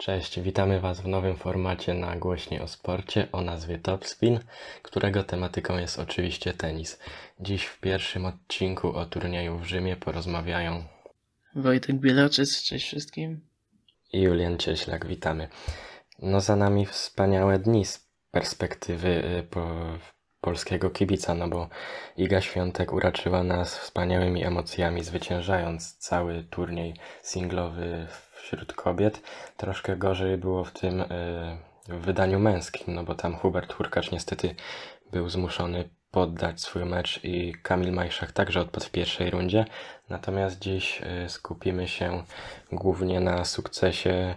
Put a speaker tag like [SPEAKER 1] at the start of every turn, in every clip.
[SPEAKER 1] Cześć, witamy Was w nowym formacie na Głośnie o Sporcie o nazwie Topspin, którego tematyką jest oczywiście tenis. Dziś w pierwszym odcinku o turnieju w Rzymie porozmawiają
[SPEAKER 2] Wojtek Bieloczyc, cześć wszystkim.
[SPEAKER 1] i Julian Cieślak, witamy. No za nami wspaniałe dni z perspektywy y, po, polskiego kibica, no bo Iga Świątek uraczyła nas wspaniałymi emocjami, zwyciężając cały turniej singlowy wśród kobiet. Troszkę gorzej było w tym y, w wydaniu męskim, no bo tam Hubert Hurkacz niestety był zmuszony poddać swój mecz i Kamil Majszak także odpadł w pierwszej rundzie. Natomiast dziś y, skupimy się głównie na sukcesie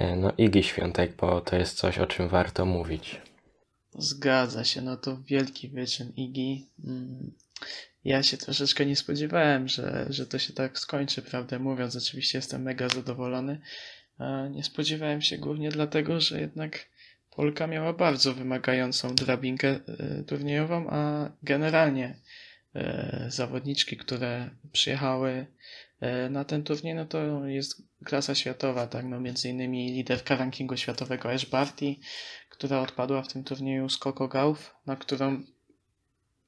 [SPEAKER 1] y, no, Igi Świątek, bo to jest coś, o czym warto mówić.
[SPEAKER 2] Zgadza się, no to wielki wyczyn Igi. Ja się troszeczkę nie spodziewałem, że, że to się tak skończy, prawdę mówiąc. Oczywiście jestem mega zadowolony. Nie spodziewałem się głównie dlatego, że jednak Polka miała bardzo wymagającą drabinkę e, turniejową, a generalnie e, zawodniczki, które przyjechały e, na ten turniej, no to jest klasa światowa, tak, no między innymi liderka rankingu światowego Ash Barty, która odpadła w tym turnieju z Coco Gauff, na którą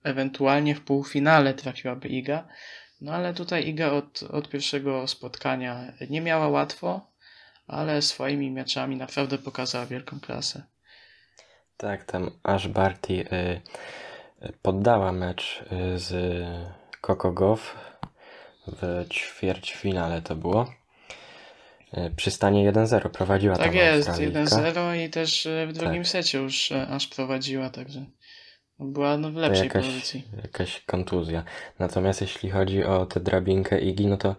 [SPEAKER 2] ewentualnie w półfinale trafiłaby Iga. No ale tutaj Iga od, od pierwszego spotkania nie miała łatwo, ale swoimi meczami naprawdę pokazała wielką klasę.
[SPEAKER 1] Tak, tam Ash Barty y, y, poddała mecz y, z Gauff w ćwierćfinale to było. Y, Przy stanie 1-0 prowadziła
[SPEAKER 2] Tak jest,
[SPEAKER 1] Australijka.
[SPEAKER 2] 1-0 i też e, w drugim
[SPEAKER 1] Tak.
[SPEAKER 2] secie już aż prowadziła, także była no w lepszej
[SPEAKER 1] jakaś,
[SPEAKER 2] pozycji.
[SPEAKER 1] jakaś kontuzja. Natomiast jeśli chodzi o tę drabinkę Igi, no to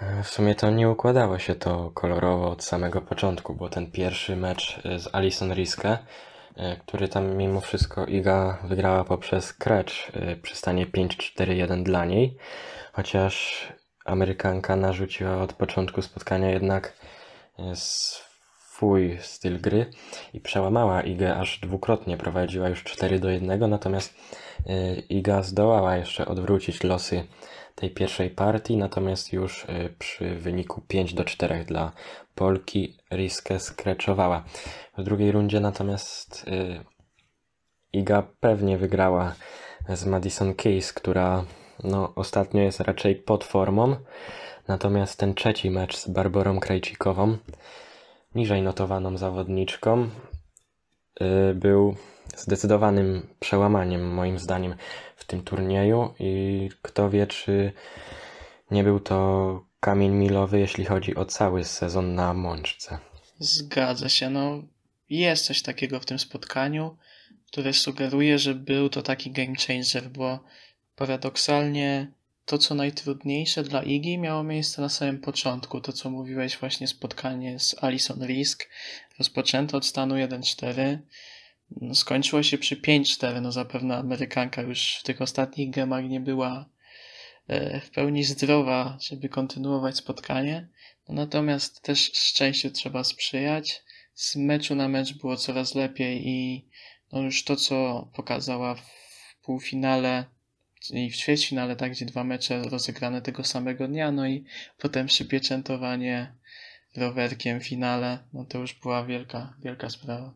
[SPEAKER 1] e, w sumie to nie układało się to kolorowo od samego początku, bo ten pierwszy mecz e, z Alison Riske, który tam mimo wszystko Iga wygrała poprzez krecz przy stanie 5-4-1 dla niej, chociaż Amerykanka narzuciła od początku spotkania jednak e, swój styl gry i przełamała Igę aż dwukrotnie, prowadziła już 4 do 1, natomiast y, Iga zdołała jeszcze odwrócić losy tej pierwszej partii, natomiast już y, przy wyniku 5 do 4 dla Polki Riskę skreczowała. W drugiej rundzie natomiast y, Iga pewnie wygrała z Madison Keys, która no, ostatnio jest raczej pod formą, natomiast ten trzeci mecz z Barbarą Krajcikową niżej notowaną zawodniczką, y, był zdecydowanym przełamaniem moim zdaniem w tym turnieju i kto wie, czy nie był to kamień milowy, jeśli chodzi o cały sezon na Mączce.
[SPEAKER 2] Zgadza się, no jest coś takiego w tym spotkaniu, które sugeruje, że był to taki game changer, bo paradoksalnie to, co najtrudniejsze dla Igi, miało miejsce na samym początku. To, co mówiłeś, właśnie spotkanie z Alison Risk, rozpoczęto od stanu 1-4, no, skończyło się przy 5-4. No zapewne Amerykanka już w tych ostatnich gemach nie była e, w pełni zdrowa, żeby kontynuować spotkanie. No, natomiast też szczęściu trzeba sprzyjać. Z meczu na mecz było coraz lepiej i no już to, co pokazała w półfinale i w ćwierćfinale, tak, gdzie dwa mecze rozegrane tego samego dnia, no i potem przypieczętowanie rowerkiem w finale, no to już była wielka, wielka sprawa.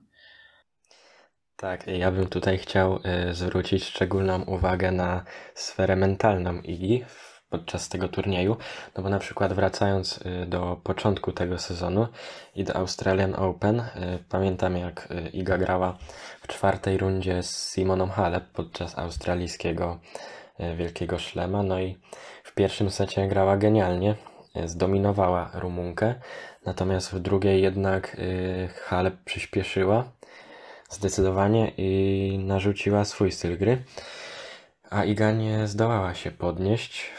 [SPEAKER 1] Tak, ja bym tutaj chciał y, zwrócić szczególną uwagę na sferę mentalną Igi podczas tego turnieju, no bo na przykład wracając y, do początku tego sezonu i do Australian Open, y, pamiętam jak Iga grała w czwartej rundzie z Simoną Halep podczas australijskiego Wielkiego Szlema, no i w pierwszym secie grała genialnie, y, zdominowała Rumunkę, natomiast w drugiej jednak y, Halep przyspieszyła zdecydowanie i narzuciła swój styl gry. A Iga nie zdołała się podnieść,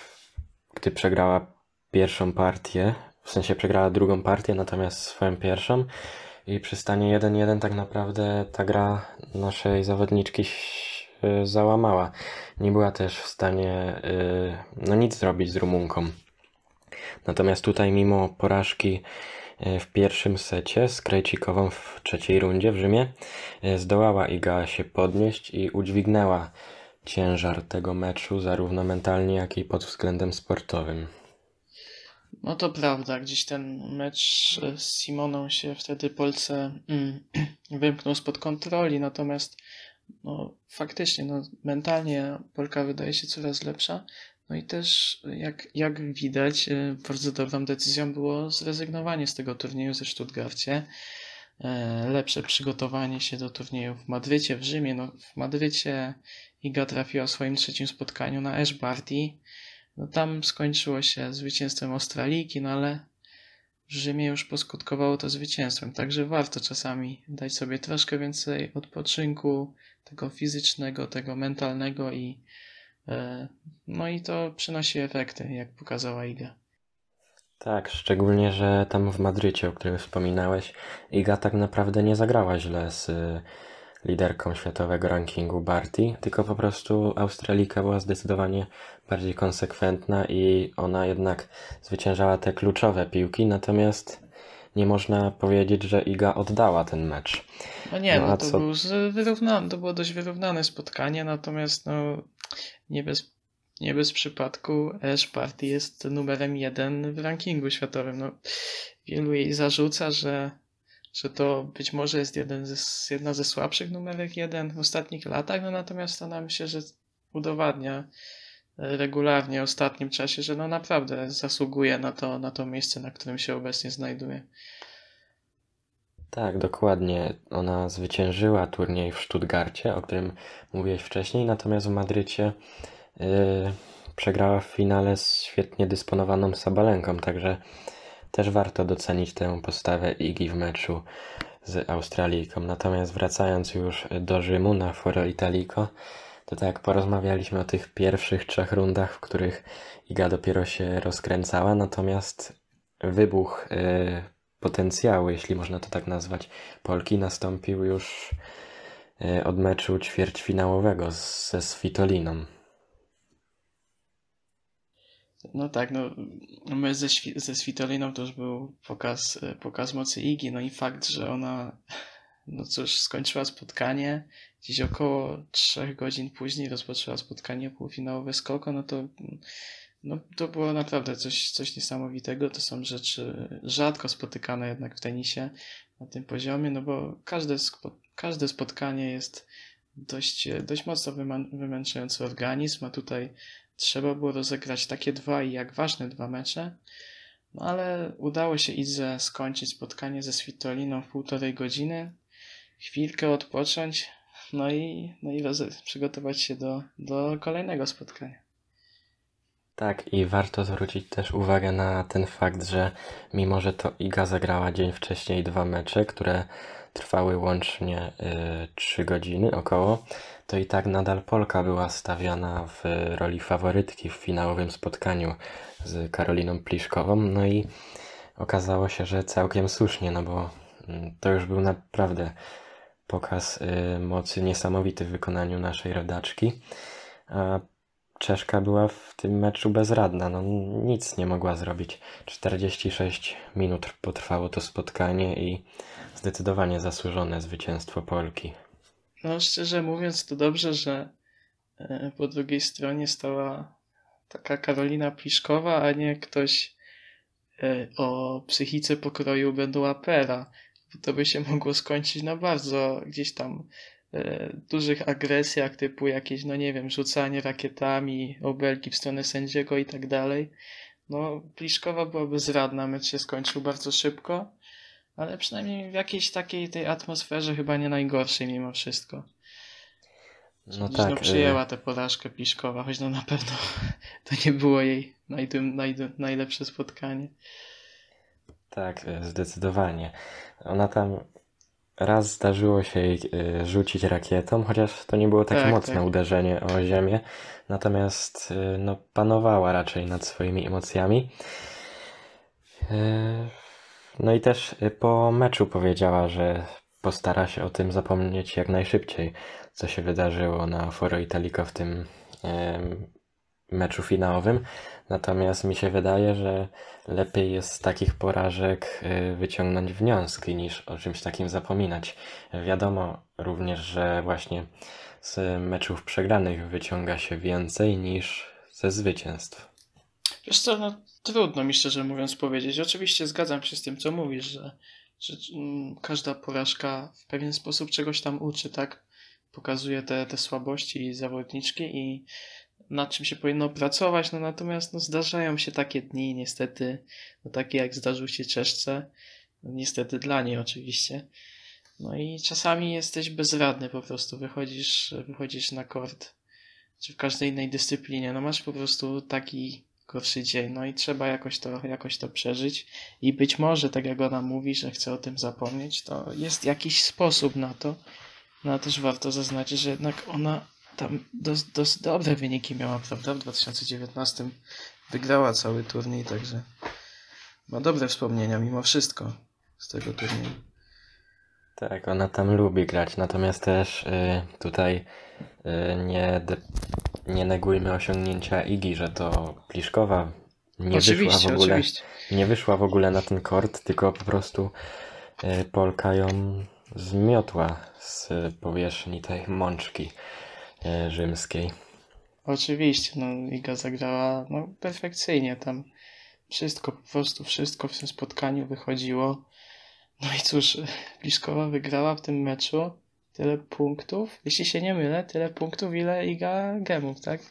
[SPEAKER 1] gdy przegrała pierwszą partię, w sensie przegrała drugą partię, natomiast swoją pierwszą. I przy stanie 1-1 tak naprawdę ta gra naszej zawodniczki załamała. Nie była też w stanie y, no nic zrobić z Rumunką. Natomiast tutaj mimo porażki e, w pierwszym secie z Krejcikową w trzeciej rundzie w Rzymie zdołała Iga się podnieść i udźwignęła ciężar tego meczu zarówno mentalnie, jak i pod względem sportowym.
[SPEAKER 2] No to prawda, gdzieś ten mecz z Simoną się wtedy Polsce mm, wymknął spod kontroli, natomiast no, faktycznie no, mentalnie Polka wydaje się coraz lepsza. No i też jak, jak widać, e, bardzo dobrą decyzją było zrezygnowanie z tego turnieju ze Stuttgarcie. E, lepsze przygotowanie się do turnieju w Madrycie, w Rzymie. No, w Madrycie Iga trafiła w swoim trzecim spotkaniu na Ash. No, tam skończyło się zwycięstwem Australiki, no ale w Rzymie już poskutkowało to zwycięstwem. Także warto czasami dać sobie troszkę więcej odpoczynku, tego fizycznego, tego mentalnego i e, no i to przynosi efekty, jak pokazała Iga.
[SPEAKER 1] Tak, szczególnie, że tam w Madrycie, o którym wspominałeś, Iga tak naprawdę nie zagrała źle z y, liderką światowego rankingu Barty, tylko po prostu Australika była zdecydowanie bardziej konsekwentna i ona jednak zwyciężała te kluczowe piłki, natomiast nie można powiedzieć, że Iga oddała ten mecz.
[SPEAKER 2] No nie,
[SPEAKER 1] No,
[SPEAKER 2] no, to,
[SPEAKER 1] co-
[SPEAKER 2] był wyrównane, to było dość wyrównane spotkanie, natomiast no, nie, bez, nie bez przypadku Ash Party jest numerem jeden w rankingu światowym. No, wielu jej zarzuca, że, że to być może jest jeden ze, jedna ze słabszych numerek jeden w ostatnich latach, no natomiast ona myślę, że udowadnia regularnie w ostatnim czasie, że no naprawdę zasługuje na to, na to miejsce, na którym się obecnie znajduje.
[SPEAKER 1] Tak, dokładnie. Ona zwyciężyła turniej w Stuttgarcie, o którym mówiłeś wcześniej, natomiast w Madrycie yy, przegrała w finale z świetnie dysponowaną Sabalenką, także też warto docenić tę postawę Igi w meczu z Australijką. Natomiast wracając już do Rzymu na Foro Italico, to tak jak porozmawialiśmy o tych pierwszych trzech rundach, w których Iga dopiero się rozkręcała, natomiast wybuch yy, potencjału, jeśli można to tak nazwać, Polki nastąpił już yy, od meczu ćwierćfinałowego ze Svitoliną.
[SPEAKER 2] No tak, no my ze, ze Svitoliną to już był pokaz, pokaz mocy Igi, no i fakt, że ona, no cóż, skończyła spotkanie, gdzieś około 3 godzin później rozpoczęła spotkanie półfinałowe z Koko, no to, no to było naprawdę coś, coś niesamowitego, to są rzeczy rzadko spotykane jednak w tenisie na tym poziomie, no bo każde, spo- każde spotkanie jest dość, dość mocno wymęczający organizm, a tutaj trzeba było rozegrać takie dwa i jak ważne dwa mecze. No ale udało się Idze skończyć spotkanie ze Svitoliną w półtorej godziny, chwilkę odpocząć, no i, no i przygotować się do, do kolejnego spotkania.
[SPEAKER 1] Tak, i warto zwrócić też uwagę na ten fakt, że mimo, że to Iga zagrała dzień wcześniej dwa mecze, które trwały łącznie y, 3 godziny około, to i tak nadal Polka była stawiana w roli faworytki w finałowym spotkaniu z Karoliną Pliszkową. No i okazało się, że całkiem słusznie, no bo mm, to już był naprawdę pokaz y, mocy niesamowity w wykonaniu naszej rodaczki. A Czeszka była w tym meczu bezradna, no nic nie mogła zrobić. 46 minut potrwało to spotkanie i zdecydowanie zasłużone zwycięstwo Polki.
[SPEAKER 2] No szczerze mówiąc to dobrze, że e, po drugiej stronie stała taka Karolina Pliszkowa, a nie ktoś e, o psychice pokroju Benoît Pera. Bo to by się mogło skończyć na bardzo gdzieś tam e, dużych agresjach typu jakieś, no nie wiem, rzucanie rakietami, obelgi w stronę sędziego i tak dalej. No, Pliszkowa była bezradna, mecz się skończył bardzo szybko, ale przynajmniej w jakiejś takiej tej atmosferze chyba nie najgorszej mimo wszystko.
[SPEAKER 1] No tak,
[SPEAKER 2] no przyjęła tę porażkę Pliszkowa, choć no na pewno to nie było jej najdum, najdum, najlepsze spotkanie.
[SPEAKER 1] Tak, y, zdecydowanie. Ona tam raz zdarzyło się jej y, rzucić rakietą, chociaż to nie było takie
[SPEAKER 2] Tak,
[SPEAKER 1] mocne
[SPEAKER 2] tak.
[SPEAKER 1] uderzenie o ziemię, natomiast y, no, panowała raczej nad swoimi emocjami. Y, No i też po meczu powiedziała, że postara się o tym zapomnieć jak najszybciej, co się wydarzyło na Foro Italico w tym meczu finałowym. Natomiast mi się wydaje, że lepiej jest z takich porażek y, wyciągnąć wnioski niż o czymś takim zapominać. Wiadomo również, że właśnie z meczów przegranych wyciąga się więcej niż ze zwycięstw.
[SPEAKER 2] Wiesz co, no Trudno mi szczerze mówiąc powiedzieć. Oczywiście zgadzam się z tym, co mówisz, że, że mm, każda porażka w pewien sposób czegoś tam uczy, tak? Pokazuje te, te słabości zawodniczki i nad czym się powinno pracować, no natomiast no, zdarzają się takie dni, niestety, no takie jak zdarzył się Czeszce, no, niestety dla niej oczywiście. No i czasami jesteś bezradny po prostu, wychodzisz, wychodzisz na kort, czy w każdej innej dyscyplinie, no masz po prostu taki gorszy dzień, no i trzeba jakoś to, jakoś to przeżyć. I być może, tak jak ona mówi, że chce o tym zapomnieć, to jest jakiś sposób na to, no a też warto zaznaczyć, że jednak ona tam dość, dość dobre wyniki miała, prawda? W 2019 wygrała cały turniej, także ma dobre wspomnienia mimo wszystko z tego turnieju.
[SPEAKER 1] Tak, ona tam lubi grać, natomiast też y, tutaj y, nie, nie negujmy osiągnięcia Igi, że to Pliszkowa nie wyszła w ogóle,
[SPEAKER 2] oczywiście.
[SPEAKER 1] nie wyszła w ogóle na ten kort, tylko po prostu y, Polka ją zmiotła z powierzchni tej mączki rzymskiej.
[SPEAKER 2] Oczywiście, no Iga zagrała no, perfekcyjnie tam. Wszystko, po prostu wszystko w tym spotkaniu wychodziło. No i cóż, Pliszkowa wygrała w tym meczu tyle punktów, jeśli się nie mylę, tyle punktów, ile Iga gemów, tak?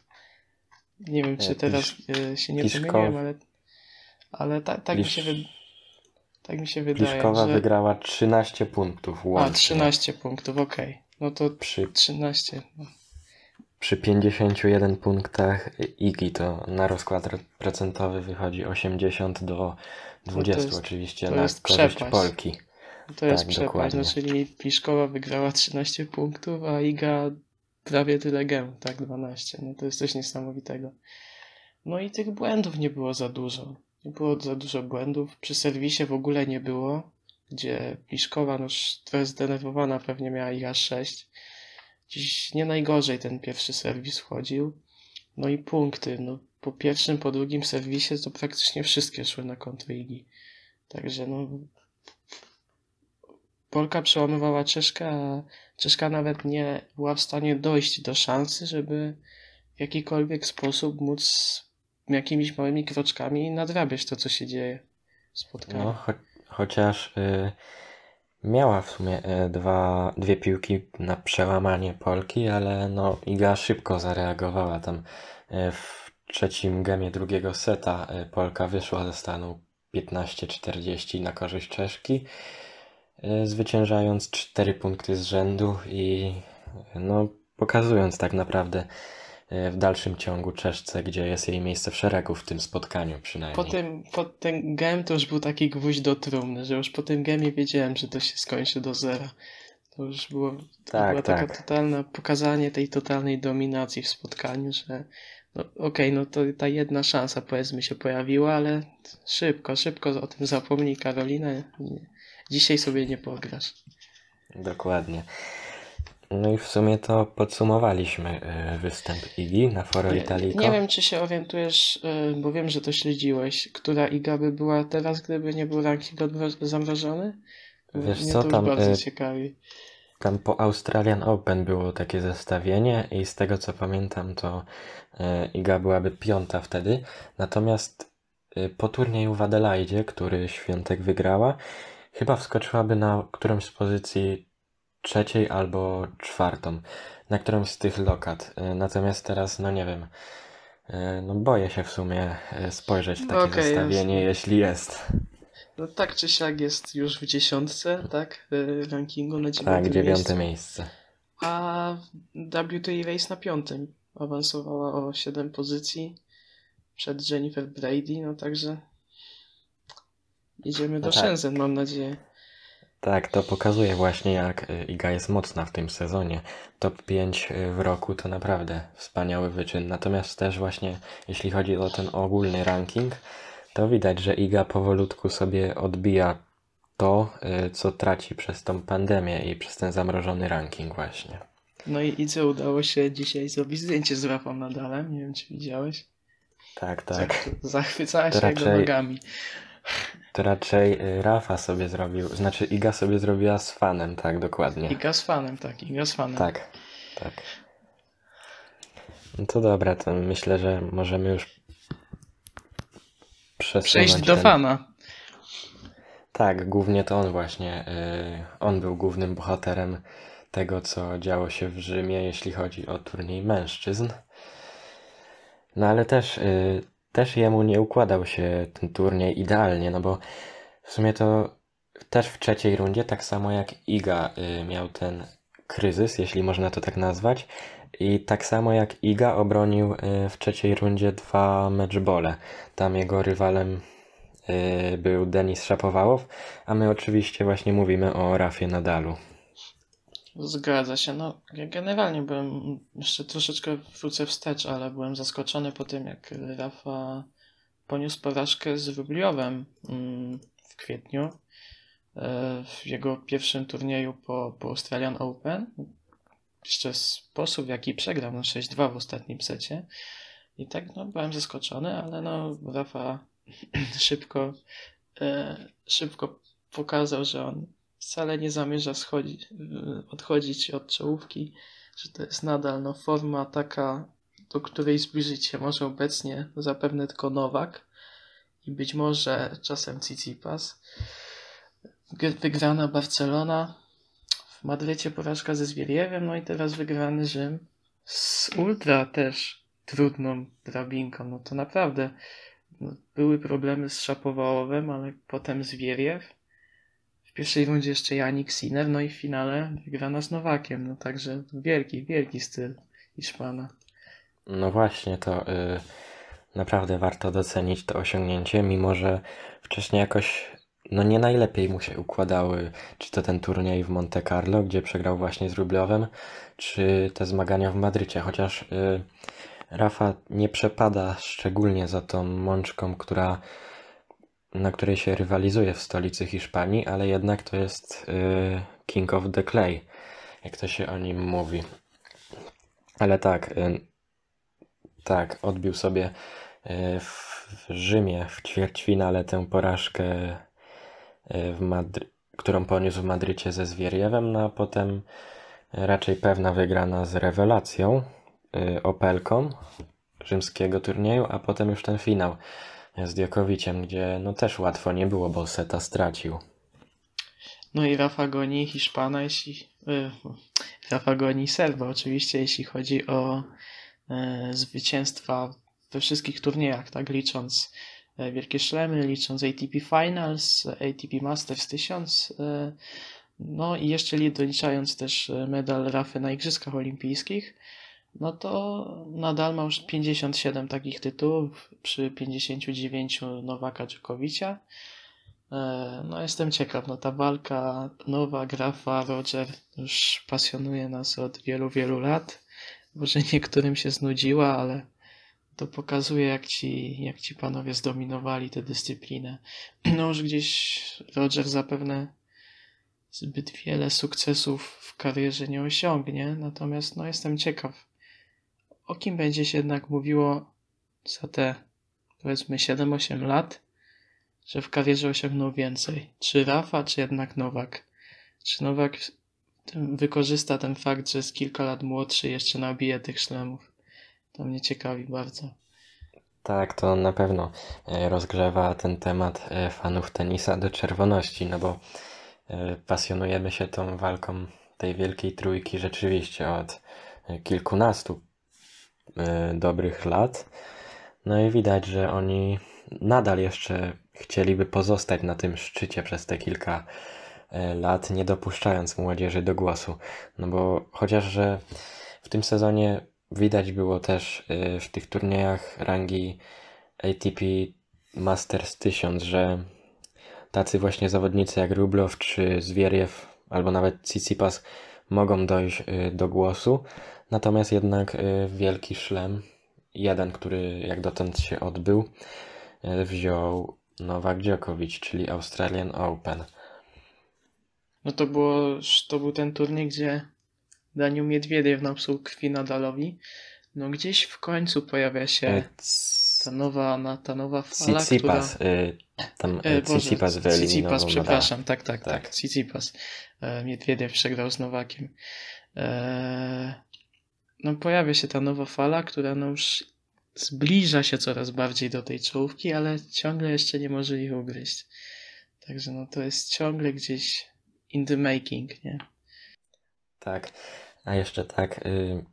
[SPEAKER 2] Nie wiem, czy
[SPEAKER 1] E,
[SPEAKER 2] teraz e, się nie
[SPEAKER 1] Pliszko-
[SPEAKER 2] pomyliłem, ale, ale ta, tak, mi się wy... Tak mi się wydaje,
[SPEAKER 1] Pliszkowa
[SPEAKER 2] że...
[SPEAKER 1] wygrała 13 punktów
[SPEAKER 2] A,
[SPEAKER 1] łącznie.
[SPEAKER 2] 13 punktów, okej. No to
[SPEAKER 1] Przy,
[SPEAKER 2] 13. No.
[SPEAKER 1] Przy 51 punktach Igi to na rozkład procentowy wychodzi 80 do 20
[SPEAKER 2] jest-
[SPEAKER 1] oczywiście na
[SPEAKER 2] jest
[SPEAKER 1] korzyść
[SPEAKER 2] przepaść.
[SPEAKER 1] Polki.
[SPEAKER 2] To jest
[SPEAKER 1] Tak,
[SPEAKER 2] przepaść,
[SPEAKER 1] dokładnie.
[SPEAKER 2] no czyli Pliszkowa wygrała 13 punktów, a Iga prawie tyle gemów, tak 12. No to jest coś niesamowitego. No i tych błędów nie było za dużo. Nie było za dużo błędów. Przy serwisie w ogóle nie było, gdzie Pliszkowa no już trochę zdenerwowana pewnie miała aż 6. Dziś nie najgorzej ten pierwszy serwis wchodził. No i punkty. No, po pierwszym, po drugim serwisie to praktycznie wszystkie szły na konto Igi. Także no Polka przełamywała Czeszkę, a Czeszka nawet nie była w stanie dojść do szansy, żeby w jakikolwiek sposób móc jakimiś małymi kroczkami nadrabiać to, co się dzieje w spotkaniu.
[SPEAKER 1] No, cho chociaż y, miała w sumie y, dwa, dwie piłki na przełamanie Polki, ale no Iga szybko zareagowała tam y, w trzecim gemie drugiego seta y, Polka wyszła ze stanu 15-40 na korzyść Czeszki, zwyciężając 4 punkty z rzędu i no pokazując tak naprawdę w dalszym ciągu Czeszce, gdzie jest jej miejsce w szeregu w tym spotkaniu przynajmniej.
[SPEAKER 2] Po tym, po ten gem to już był taki gwóźdź do trumny, że już po tym gemie wiedziałem, że to się skończy do zera. To już było, to
[SPEAKER 1] Tak,
[SPEAKER 2] była taka
[SPEAKER 1] tak.
[SPEAKER 2] totalna, pokazanie tej totalnej dominacji w spotkaniu, że no okej, no to ta jedna szansa powiedzmy się pojawiła, ale szybko, szybko o tym zapomnij Karolina. Dzisiaj sobie nie pograsz.
[SPEAKER 1] Dokładnie. No i w sumie to podsumowaliśmy y, występ Igi na Foro Italico.
[SPEAKER 2] nie wiem, czy się orientujesz, y, bo wiem, że to śledziłeś, która Iga by była teraz, gdyby nie był ranking zamrożony?
[SPEAKER 1] Wiesz
[SPEAKER 2] Mnie
[SPEAKER 1] co, tam,
[SPEAKER 2] bardzo
[SPEAKER 1] y,
[SPEAKER 2] ciekawi.
[SPEAKER 1] Tam po Australian Open było takie zestawienie i z tego co pamiętam to Iga byłaby piąta wtedy. Natomiast po turnieju w Adelaide, który Świątek wygrała, chyba wskoczyłaby na którąś z pozycji trzeciej albo czwartą. Na którąś z tych lokat. Y, Natomiast teraz, no nie wiem. y, No boję się w sumie y, spojrzeć w takie
[SPEAKER 2] Okej,
[SPEAKER 1] zestawienie,
[SPEAKER 2] jasne.
[SPEAKER 1] jeśli jest.
[SPEAKER 2] No tak czy siak jest już w dziesiątce, tak? y, Rankingu na dziewiątym
[SPEAKER 1] Tak, dziewiąte
[SPEAKER 2] miejscu.
[SPEAKER 1] miejsce.
[SPEAKER 2] A WTA Race na piątym. Awansowała o 7 pozycji przed Jennifer Brady, no także idziemy do
[SPEAKER 1] No tak.
[SPEAKER 2] Shenzhen, mam nadzieję.
[SPEAKER 1] Tak, to pokazuje właśnie jak y, Iga jest mocna w tym sezonie. Top 5 w roku to naprawdę wspaniały wyczyn. Natomiast też właśnie jeśli chodzi o ten ogólny ranking, to widać, że Iga powolutku sobie odbija to, y, co traci przez tą pandemię i przez ten zamrożony ranking właśnie.
[SPEAKER 2] No i Idze udało się dzisiaj zrobić zdjęcie z Rafą Nadalem, nie wiem czy widziałeś.
[SPEAKER 1] Tak, tak.
[SPEAKER 2] Zachwycała się jego
[SPEAKER 1] raczej-
[SPEAKER 2] nogami.
[SPEAKER 1] To raczej y, Rafa sobie zrobił, znaczy Iga sobie zrobiła z fanem, tak, dokładnie.
[SPEAKER 2] Iga z fanem, tak, Iga z fanem.
[SPEAKER 1] Tak, tak. No to dobra, to myślę, że możemy już
[SPEAKER 2] przejść do
[SPEAKER 1] ten-
[SPEAKER 2] fana.
[SPEAKER 1] Tak, głównie to on właśnie. y, on był głównym bohaterem tego, co działo się w Rzymie, jeśli chodzi o turniej mężczyzn. No ale też, y, też jemu nie układał się ten turniej idealnie, no bo w sumie to też w trzeciej rundzie, tak samo jak Iga y, miał ten kryzys, jeśli można to tak nazwać. I tak samo jak Iga obronił y, w trzeciej rundzie dwa matchbole. Tam jego rywalem y, był Denis Szapowałow, a my oczywiście właśnie mówimy o Rafie Nadalu.
[SPEAKER 2] Zgadza się. No, ja generalnie byłem, jeszcze troszeczkę wrócę wstecz, ale byłem zaskoczony po tym, jak Rafa poniósł porażkę z Rubliowem mm, w kwietniu. e, W jego pierwszym turnieju po, po Australian Open. Jeszcze sposób, w jaki przegrał, no 6-2 w ostatnim secie. I tak, no, byłem zaskoczony, ale no, Rafa szybko, e, szybko pokazał, że on wcale nie zamierza schodzić, odchodzić od czołówki, że to jest nadal no, forma taka, do której zbliżyć się może obecnie zapewne tylko Nowak i być może czasem Tsitsipas. Wygrana Barcelona, w Madrycie porażka ze Zwieriewem, no i teraz wygrany Rzym z ultra też trudną drabinką. No to naprawdę no, były problemy z Szapowałowem, ale potem Zwieriew. Pierwszej rundzie jeszcze Janik Sinner, no i w finale wygrana z Nowakiem. No także wielki, wielki styl Hiszpana.
[SPEAKER 1] No właśnie, to y, naprawdę warto docenić to osiągnięcie, mimo że wcześniej jakoś no nie najlepiej mu się układały, czy to ten turniej w Monte Carlo, gdzie przegrał właśnie z Rubliowem, czy te zmagania w Madrycie, chociaż y, Rafa nie przepada szczególnie za tą mączką, która, na której się rywalizuje w stolicy Hiszpanii, ale jednak to jest y, King of the Clay, jak to się o nim mówi. Ale tak, y, tak, odbił sobie y, w Rzymie w ćwierćfinale tę porażkę, w Madry- którą poniósł w Madrycie ze Zwieriewem, no a potem raczej pewna wygrana z rewelacją, Opelką rzymskiego turnieju, a potem już ten finał z Djokoviciem, gdzie no też łatwo nie było, bo seta stracił.
[SPEAKER 2] No i Rafa goni Hiszpana, jeśli. y, Rafa goni Serba, oczywiście, jeśli chodzi o y, zwycięstwa we wszystkich turniejach, tak? Licząc y, Wielkie Szlemy, licząc ATP Finals, ATP Masters 1000. y, no i jeszcze li- doliczając też y, medal Rafy na Igrzyskach Olimpijskich, no to nadal ma już 57 takich tytułów przy 59 Nowaka Dżokowicza. E, No, jestem ciekaw. No, ta walka nowa, Grafa, Roger już pasjonuje nas od wielu, wielu lat. Może niektórym się znudziła, ale to pokazuje, jak ci, jak ci panowie zdominowali tę dyscyplinę. No, już gdzieś Roger zapewne zbyt wiele sukcesów w karierze nie osiągnie, natomiast no, jestem ciekaw, o kim będzie się jednak mówiło za te powiedzmy 7-8 lat że w karierze osiągnął więcej. Czy Rafa, czy jednak Nowak? Czy Nowak wykorzysta ten fakt, że jest kilka lat młodszy i jeszcze nabije tych szlemów? To mnie ciekawi bardzo.
[SPEAKER 1] Tak, to na pewno e, rozgrzewa ten temat e, fanów tenisa do czerwoności, no bo e, pasjonujemy się tą walką tej wielkiej trójki rzeczywiście od kilkunastu dobrych lat. No i widać, że oni nadal jeszcze chcieliby pozostać na tym szczycie przez te kilka e, lat, nie dopuszczając młodzieży do głosu. No bo chociaż, że w tym sezonie widać było też e, w tych turniejach rangi ATP Masters 1000, że tacy właśnie zawodnicy jak Rublow czy Zwieriew albo nawet Tsitsipas mogą dojść do głosu. Natomiast jednak y, wielki szlem, jeden, który jak dotąd się odbył, y, wziął Nowak Djokovic, czyli Australian Open.
[SPEAKER 2] No to było, to był ten turniej, gdzie Daniel Miedwiediew napsuł krwi Nadalowi. No gdzieś w końcu pojawia się
[SPEAKER 1] Y,
[SPEAKER 2] ta nowa, ta nowa fala, która...
[SPEAKER 1] Tsitsipas, y, tam
[SPEAKER 2] E,
[SPEAKER 1] y,
[SPEAKER 2] Boże,
[SPEAKER 1] Tsitsipas
[SPEAKER 2] Tsitsipas,
[SPEAKER 1] wyeliminował Nadala.
[SPEAKER 2] przepraszam, tak, tak,
[SPEAKER 1] Tak.
[SPEAKER 2] tak, Tsitsipas. E, Miedwiediew przegrał z Nowakiem. E, no pojawia się ta nowa fala, która no już zbliża się coraz bardziej do tej czołówki, ale ciągle jeszcze nie może ich ugryźć. Także no to jest ciągle gdzieś in the making, nie?
[SPEAKER 1] Tak, a jeszcze tak, y,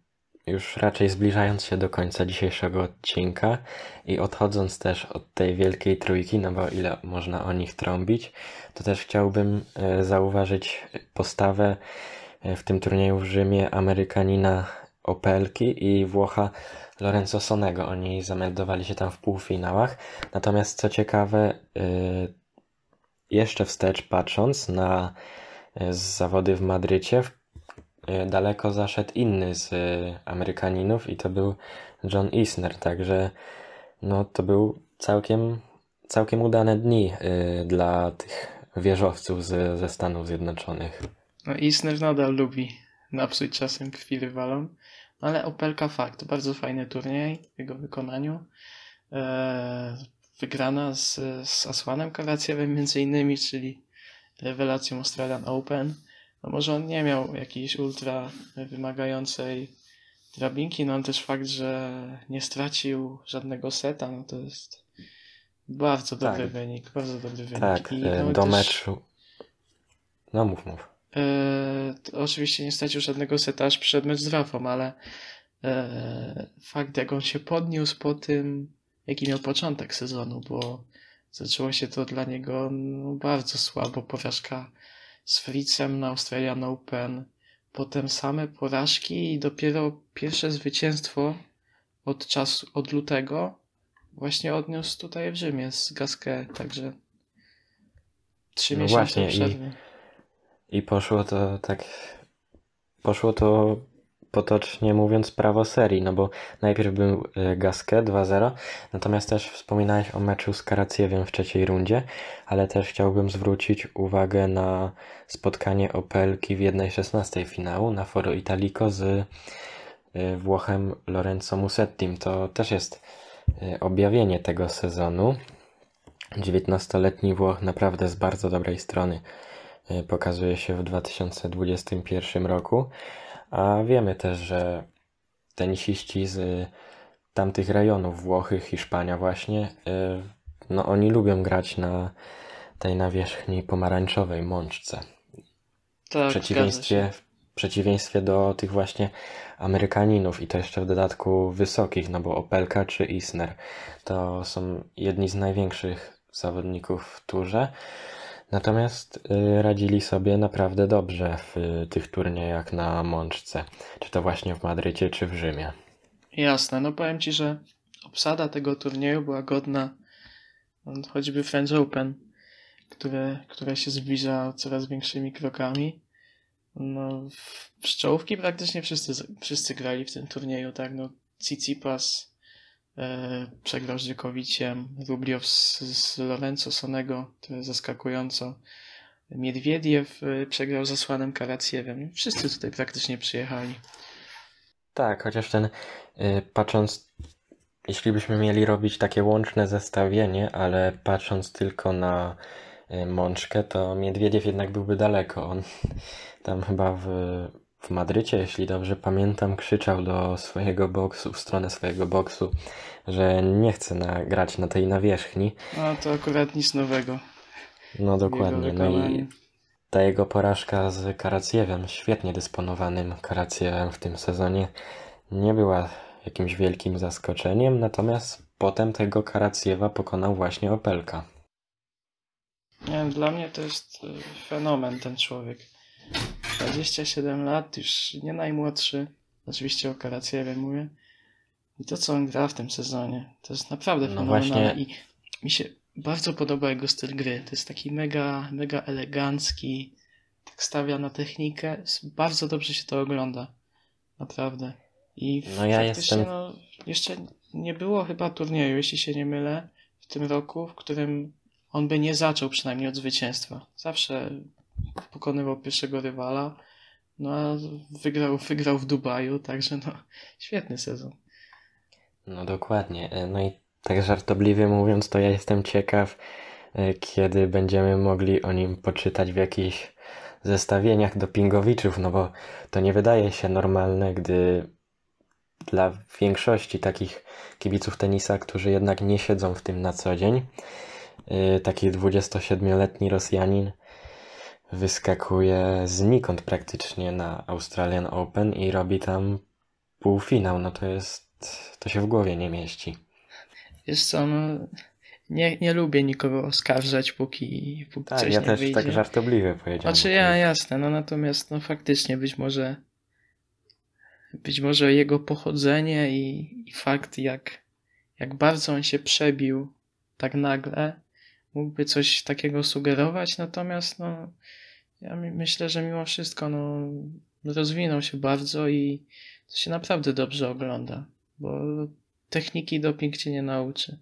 [SPEAKER 1] już raczej zbliżając się do końca dzisiejszego odcinka i odchodząc też od tej wielkiej trójki, no bo ile można o nich trąbić, to też chciałbym y, zauważyć postawę y, w tym turnieju w Rzymie Amerykanina Opelki i Włocha Lorenzo Sonego. Oni zameldowali się tam w półfinałach. Natomiast co ciekawe, y, jeszcze wstecz patrząc na y, zawody w Madrycie, y, daleko zaszedł inny z Amerykaninów i to był John Isner. Także no, to był całkiem, całkiem udane dni dla tych wieżowców z, ze Stanów Zjednoczonych.
[SPEAKER 2] No Isner nadal lubi napsuć czasem krwi rywalom, ale Opelka fakt, bardzo fajny turniej w jego wykonaniu. Eee, wygrana z, z Asłanem Karaciewem między innymi, czyli rewelacją Australian Open. No może on nie miał jakiejś ultra wymagającej drabinki, no ale też fakt, że nie stracił żadnego seta, no to jest bardzo dobry
[SPEAKER 1] Tak.
[SPEAKER 2] wynik, bardzo dobry wynik.
[SPEAKER 1] Tak,
[SPEAKER 2] I,
[SPEAKER 1] y,
[SPEAKER 2] no,
[SPEAKER 1] do
[SPEAKER 2] też-
[SPEAKER 1] meczu. No mów, mów.
[SPEAKER 2] E, oczywiście nie stracił żadnego seta, aż przyszedł mecz z Rafą, ale e, fakt jak on się podniósł po tym, jaki miał początek sezonu, bo zaczęło się to dla niego no, bardzo słabo. Porażka z Fritzem na Australian Open, potem same porażki i dopiero pierwsze zwycięstwo od czasu, od lutego właśnie odniósł tutaj w Rzymie z Gasquet, także trzy
[SPEAKER 1] No
[SPEAKER 2] miesiące
[SPEAKER 1] właśnie,
[SPEAKER 2] przerwy.
[SPEAKER 1] I poszło to tak. Poszło to potocznie mówiąc prawo serii, no bo najpierw był e, Gasquet 2-0, natomiast też wspominałeś o meczu z Karaciewem w trzeciej rundzie, ale też chciałbym zwrócić uwagę na spotkanie Opelki w 1-16 finału na Foro Italico z e, Włochem Lorenzo Musettim. To też jest e, objawienie tego sezonu. 19-letni Włoch naprawdę z bardzo dobrej strony pokazuje się w 2021 roku, a wiemy też, że tenisiści z y, tamtych rejonów, Włochy, Hiszpania właśnie, y, no oni lubią grać na tej nawierzchni pomarańczowej mączce. W
[SPEAKER 2] Tak, się.
[SPEAKER 1] przeciwieństwie, w przeciwieństwie do tych właśnie Amerykaninów i to jeszcze w dodatku wysokich, no bo Opelka czy Isner to są jedni z największych zawodników w turze. Natomiast y, radzili sobie naprawdę dobrze w y, tych turniejach na mączce, czy to właśnie w Madrycie, czy w Rzymie.
[SPEAKER 2] Jasne, no powiem Ci, że obsada tego turnieju była godna no, choćby French Open, które, które się zbliża coraz większymi krokami. No, w czołówki praktycznie wszyscy, wszyscy grali w tym turnieju, tak? No, Tsitsipas przegrał z Dziekowiciem, Rubliow z, Lorenzo Sonego, to jest zaskakująco. Miedwiediew e, przegrał z Asłanem Karaciewem. Wszyscy tutaj praktycznie przyjechali.
[SPEAKER 1] Tak, chociaż ten, y, patrząc, jeśli byśmy mieli robić takie łączne zestawienie, ale patrząc tylko na y, mączkę, to Miedwiediew jednak byłby daleko. On tam chyba w, w Madrycie, jeśli dobrze pamiętam, krzyczał do swojego boksu, w stronę swojego boksu, że nie chce na, grać na tej nawierzchni.
[SPEAKER 2] No to akurat nic nowego.
[SPEAKER 1] No dokładnie. No i ta jego porażka z Karaciewem, świetnie dysponowanym Karaciewem w tym sezonie, nie była jakimś wielkim zaskoczeniem, natomiast potem tego Karaciewa pokonał właśnie Opelka.
[SPEAKER 2] Nie dla mnie to jest y, fenomen ten człowiek. 27 lat, już nie najmłodszy. Oczywiście o Karaciewie mówię. I to, co on gra w tym sezonie, to jest naprawdę
[SPEAKER 1] No
[SPEAKER 2] fenomenalne.
[SPEAKER 1] właśnie.
[SPEAKER 2] I mi się bardzo podoba jego styl gry. To jest taki mega, mega elegancki. Tak stawia na technikę. Bardzo dobrze się to ogląda. Naprawdę. I
[SPEAKER 1] No ja jestem-
[SPEAKER 2] no, jeszcze nie było chyba turnieju, jeśli się nie mylę, w tym roku, w którym on by nie zaczął przynajmniej od zwycięstwa. Zawsze pokonywał pierwszego rywala, no a wygrał, wygrał w Dubaju, także no, świetny sezon.
[SPEAKER 1] No dokładnie. E, No i tak żartobliwie mówiąc, to ja jestem ciekaw, e, kiedy będziemy mogli o nim poczytać w jakichś zestawieniach dopingowiczów, no bo to nie wydaje się normalne, gdy dla większości takich kibiców tenisa, którzy jednak nie siedzą w tym na co dzień, yy, taki 27-letni Rosjanin wyskakuje znikąd praktycznie na Australian Open i robi tam półfinał. No to jest, to się w głowie nie mieści.
[SPEAKER 2] Wiesz co, no, nie, nie lubię nikogo oskarżać, póki, póki
[SPEAKER 1] Tak,
[SPEAKER 2] coś
[SPEAKER 1] ja
[SPEAKER 2] nie
[SPEAKER 1] też
[SPEAKER 2] wyjdzie.
[SPEAKER 1] tak żartobliwie powiedziałem.
[SPEAKER 2] Znaczy ja, jasne, no natomiast no faktycznie być może być może jego pochodzenie i, i fakt jak, jak bardzo on się przebił tak nagle mógłby coś takiego sugerować, natomiast no ja my- myślę, że mimo wszystko no rozwinął się bardzo i to się naprawdę dobrze ogląda, bo techniki doping cię nie nauczy.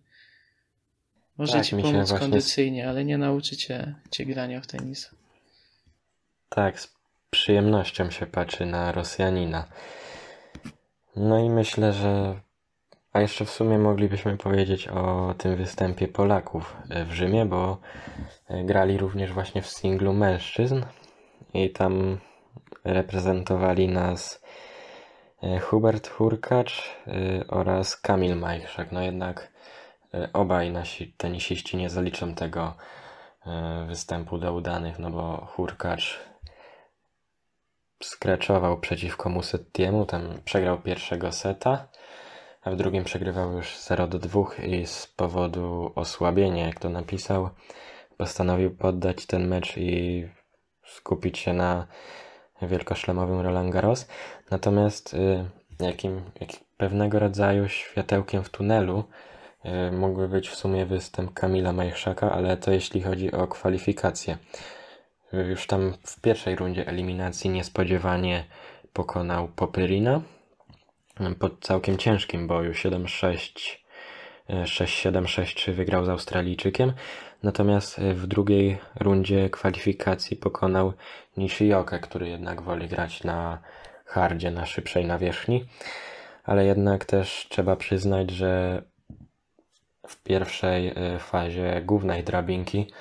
[SPEAKER 2] Może
[SPEAKER 1] Tak,
[SPEAKER 2] ci pomóc
[SPEAKER 1] właśnie-
[SPEAKER 2] kondycyjnie, ale nie nauczy cię, cię grania w tenisa.
[SPEAKER 1] Tak, z przyjemnością się patrzy na Rosjanina. No i myślę, że. A jeszcze w sumie moglibyśmy powiedzieć o tym występie Polaków w Rzymie, bo e, grali również właśnie w singlu mężczyzn i tam reprezentowali nas e, Hubert Hurkacz e, oraz Kamil Majchrzak. No jednak e, obaj nasi tenisiści nie zaliczą tego e, występu do udanych, no bo Hurkacz skreczował przeciwko Musettiemu, tam przegrał pierwszego seta, a w drugim przegrywał już 0 do 2 i z powodu osłabienia, jak to napisał, postanowił poddać ten mecz i skupić się na wielkoszlemowym Roland Garros. Natomiast y, jakim, pewnego rodzaju światełkiem w tunelu y, mógłby być w sumie występ Kamila Majchrzaka, ale to jeśli chodzi o kwalifikacje. Już tam w pierwszej rundzie eliminacji niespodziewanie pokonał Popyrina po całkiem ciężkim boju 7-6, e, 6-7, 6-3 wygrał z Australijczykiem. Natomiast e, w drugiej rundzie kwalifikacji pokonał Nishiokę, który jednak woli grać na hardzie, na szybszej nawierzchni. Ale jednak też trzeba przyznać, że w pierwszej e, fazie głównej drabinki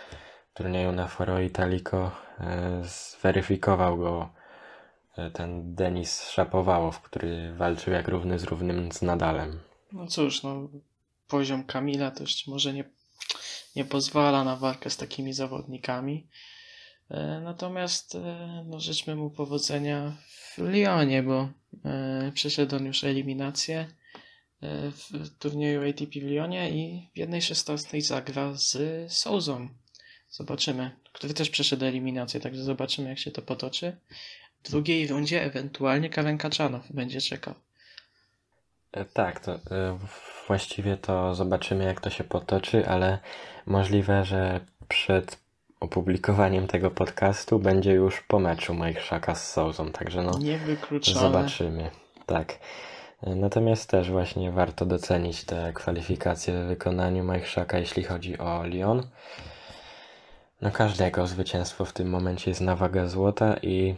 [SPEAKER 1] turnieju na Foro Italico e, zweryfikował go ten Denis Szapowałow, który walczył jak równy z równym z Nadalem.
[SPEAKER 2] No cóż, no poziom Kamila też może nie, nie pozwala na walkę z takimi zawodnikami. E, Natomiast e, no, życzmy mu powodzenia w Lyonie, bo e, przeszedł on już eliminację e, w turnieju ATP w Lyonie i w jednej szesnastej zagra z Souzą. Zobaczymy, który też przeszedł eliminację, także zobaczymy jak się to potoczy. W drugiej rundzie ewentualnie Karen Kaczanow będzie czekał.
[SPEAKER 1] E, Tak, to e, właściwie to zobaczymy jak to się potoczy, ale możliwe, że przed opublikowaniem tego podcastu będzie już po meczu Majchrzaka z Souzą, także no. Zobaczymy. Tak. Natomiast też właśnie warto docenić te kwalifikacje w wykonaniu Majchrzaka, jeśli chodzi o Lyon. No każdego zwycięstwo w tym momencie jest na wagę złota i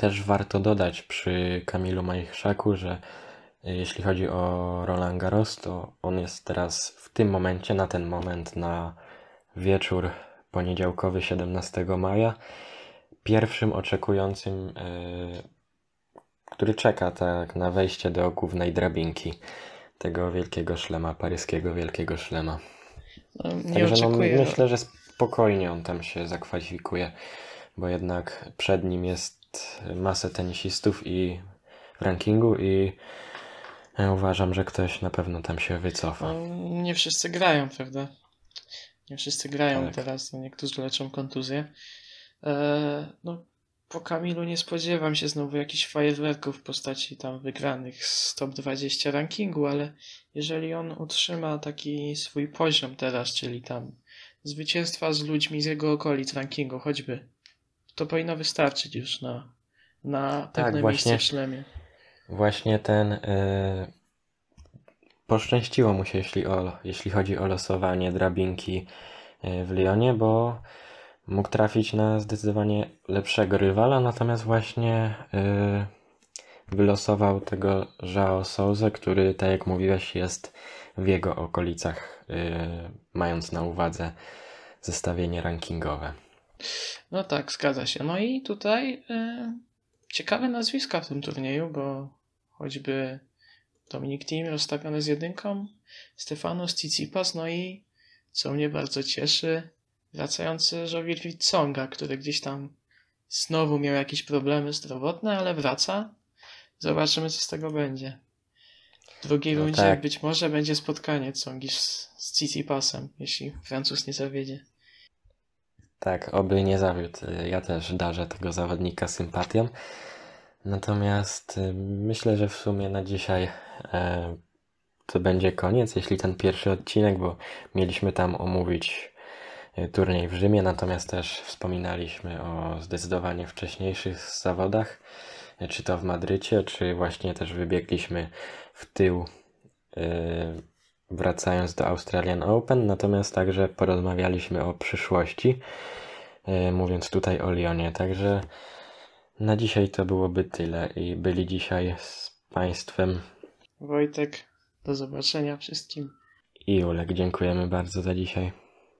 [SPEAKER 1] też warto dodać przy Kamilu Majchrzaku, że jeśli chodzi o Roland Garros, to on jest teraz w tym momencie, na ten moment, na wieczór poniedziałkowy 17 maja, pierwszym oczekującym yy, który czeka tak na wejście do głównej drabinki tego wielkiego szlema, paryskiego wielkiego szlema.
[SPEAKER 2] No,
[SPEAKER 1] Także no, myślę, że spokojnie on tam się zakwalifikuje, bo jednak przed nim jest masę tenisistów i w rankingu i ja uważam, że ktoś na pewno tam się wycofa.
[SPEAKER 2] No, nie wszyscy grają, prawda? Nie wszyscy grają
[SPEAKER 1] Tak.
[SPEAKER 2] teraz, no, niektórzy leczą kontuzję. E, no, po Kamilu nie spodziewam się znowu jakichś fajerwerków w postaci tam wygranych z top 20 rankingu, ale jeżeli on utrzyma taki swój poziom teraz, czyli tam zwycięstwa z ludźmi z jego okolic rankingu choćby, to powinno wystarczyć już na, na pewne miejsce
[SPEAKER 1] właśnie.
[SPEAKER 2] w szlemie.
[SPEAKER 1] Właśnie ten. y, poszczęściło mu się, jeśli, o, jeśli chodzi o losowanie drabinki y, w Lyonie, bo mógł trafić na zdecydowanie lepszego rywala, natomiast właśnie y, wylosował tego Joao Souza, który, tak jak mówiłeś, jest w jego okolicach, y, mając na uwadze zestawienie rankingowe.
[SPEAKER 2] No tak, zgadza się. No i tutaj e, ciekawe nazwiska w tym turnieju, bo choćby Dominik Thiem rozstawiony z jedynką, Stefanos Tsitsipas, no i co mnie bardzo cieszy, wracający Żowil Tsonga, który gdzieś tam znowu miał jakieś problemy zdrowotne, ale wraca. Zobaczymy, co z tego będzie. W drugiej
[SPEAKER 1] No
[SPEAKER 2] rundzie
[SPEAKER 1] tak.
[SPEAKER 2] być może będzie spotkanie Tsongi z, z Tsitsipasem, jeśli Francuz nie zawiedzie.
[SPEAKER 1] Tak, oby nie zawiódł. Ja też darzę tego zawodnika sympatią. Natomiast y, myślę, że w sumie na dzisiaj e, to będzie koniec, jeśli ten pierwszy odcinek, bo mieliśmy tam omówić e, turniej w Rzymie, natomiast też wspominaliśmy o zdecydowanie wcześniejszych zawodach, e, czy to w Madrycie, czy właśnie też wybiegliśmy w tył, wracając do Australian Open, natomiast także porozmawialiśmy o przyszłości, e, mówiąc tutaj o Lyonie, także na dzisiaj to byłoby tyle i byli dzisiaj z Państwem
[SPEAKER 2] Wojtek, do zobaczenia wszystkim.
[SPEAKER 1] i Julek. Dziękujemy bardzo za dzisiaj.